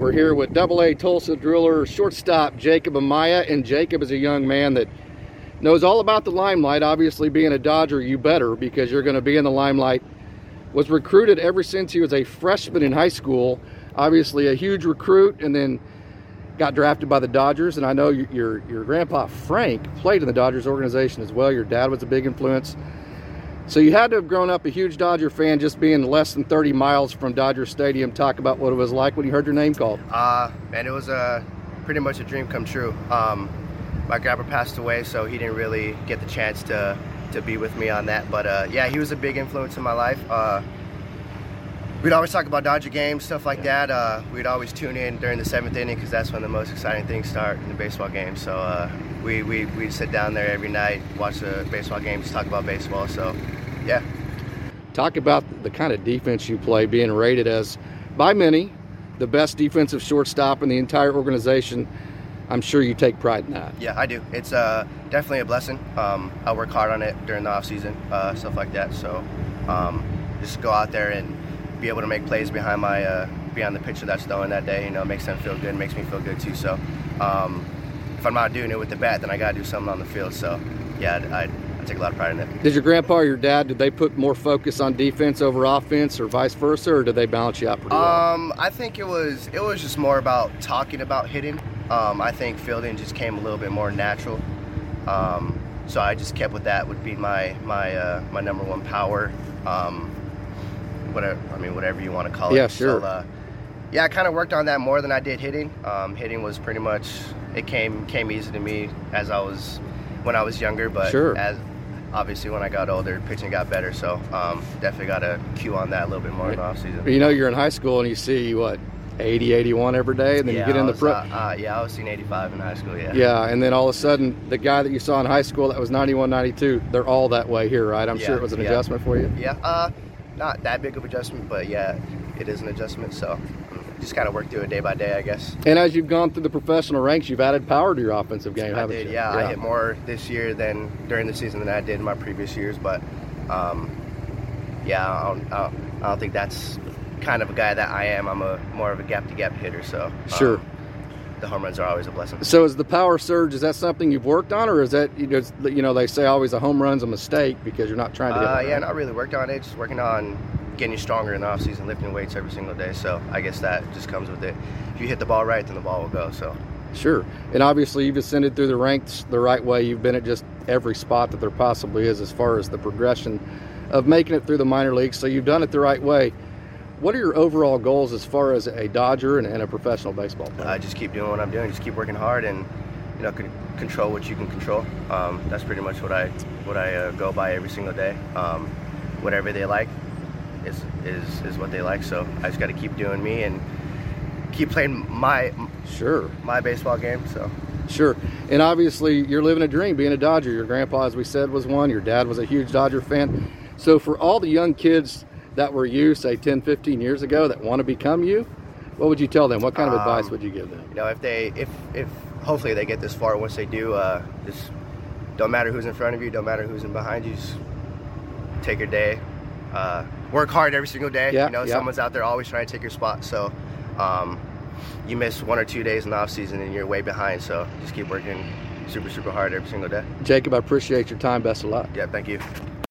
We're here with Double A Tulsa driller shortstop Jacob Amaya, and Jacob is a young man that knows all about the limelight. Obviously, being a Dodger, you better because you're going to be in the limelight. Was recruited ever since he was a freshman in high school. Obviously, a huge recruit, and then got drafted by the Dodgers. And I know your your grandpa Frank played in the Dodgers organization as well. Your dad was a big influence. So you had to have grown up a huge Dodger fan, just being less than 30 miles from Dodger Stadium. Talk about what it was like when you heard your name called. Uh, man, it was a pretty much a dream come true. Um, my grandpa passed away, so he didn't really get the chance to to be with me on that. But uh, yeah, he was a big influence in my life. Uh, we'd always talk about Dodger games, stuff like that. Uh, we'd always tune in during the seventh inning because that's when the most exciting things start in the baseball game. So uh, we we we'd sit down there every night, watch the baseball games, talk about baseball. So yeah. Talk about the kind of defense you play, being rated as, by many, the best defensive shortstop in the entire organization. I'm sure you take pride in that. Yeah, I do. It's uh, definitely a blessing. Um, I work hard on it during the off season, uh, stuff like that. So um, just go out there and be able to make plays behind my uh, behind the pitcher that's throwing that day. You know, makes them feel good, makes me feel good too. So um, if I'm not doing it with the bat, then I got to do something on the field. So yeah, I, I take a lot of pride in it. Did your grandpa or your dad did they put more focus on defense over offense, or vice versa, or did they balance you out pretty well? Um, I think it was it was just more about talking about hitting. Um, I think fielding just came a little bit more natural. Um, so I just kept with that would be my my uh, my number one power. Um, whatever I mean, whatever you want to call it. Yeah, sure. So, uh, yeah, I kind of worked on that more than I did hitting. Um, hitting was pretty much it came came easy to me as I was when I was younger, but Sure. as obviously when I got older, pitching got better. So um, definitely got to cue on that a little bit more in the offseason. you know, you're in high school and you see what 80, 81 every day, and then yeah, you get in the pro. Uh, uh, yeah, I was seeing 85 in high school. Yeah. Yeah, and then all of a sudden, the guy that you saw in high school that was 91, 92, they're all that way here, right? I'm sure it was an yeah. adjustment for you. Yeah. Uh, not that big of adjustment, but yeah, it is an adjustment. So just kind of work through it day by day, I guess. And as you've gone through the professional ranks, you've added power to your offensive game, I haven't did. you? Yeah, I hit more this year than during the season than I did in my previous years. But um, yeah, I don't, I, don't, I don't think that's kind of a guy that I am. I'm a more of a gap to gap hitter. So um, Sure. the home runs are always a blessing. So is the power surge? Is that something you've worked on, or is that you know, you know they say always a home run's a mistake because you're not trying to. hit Uh, yeah, not really worked on it. Just working on getting stronger in the offseason, lifting weights every single day. So I guess that just comes with it. If you hit the ball right, then the ball will go. So Sure. And obviously, you've ascended through the ranks the right way. You've been at just every spot that there possibly is as far as the progression of making it through the minor leagues. So you've done it the right way. What are your overall goals as far as a Dodger and, and a professional baseball player? I just keep doing what I'm doing. Just keep working hard and you know con- control what you can control. Um, that's pretty much what I what I uh, go by every single day. Um, whatever they like is is is what they like. So I just got to keep doing me and keep playing my sure. my baseball game. So Sure. And obviously, you're living a dream being a Dodger. Your grandpa, as we said, was one. Your dad was a huge Dodger fan. So, for all the young kids that were you, say 10, 15 years ago, that want to become you, what would you tell them? What kind of advice Um, would you give them? you know if they if if hopefully they get this far. Once they do, uh, just don't matter who's in front of you, don't matter who's in behind you. Just take your day, uh, work hard every single day. Yeah, you know, yeah. someone's out there always trying to take your spot. So um, you miss one or two days in the off season and you're way behind. So just keep working super super hard every single day. Jacob, I appreciate your time. Best of luck. Yeah, thank you.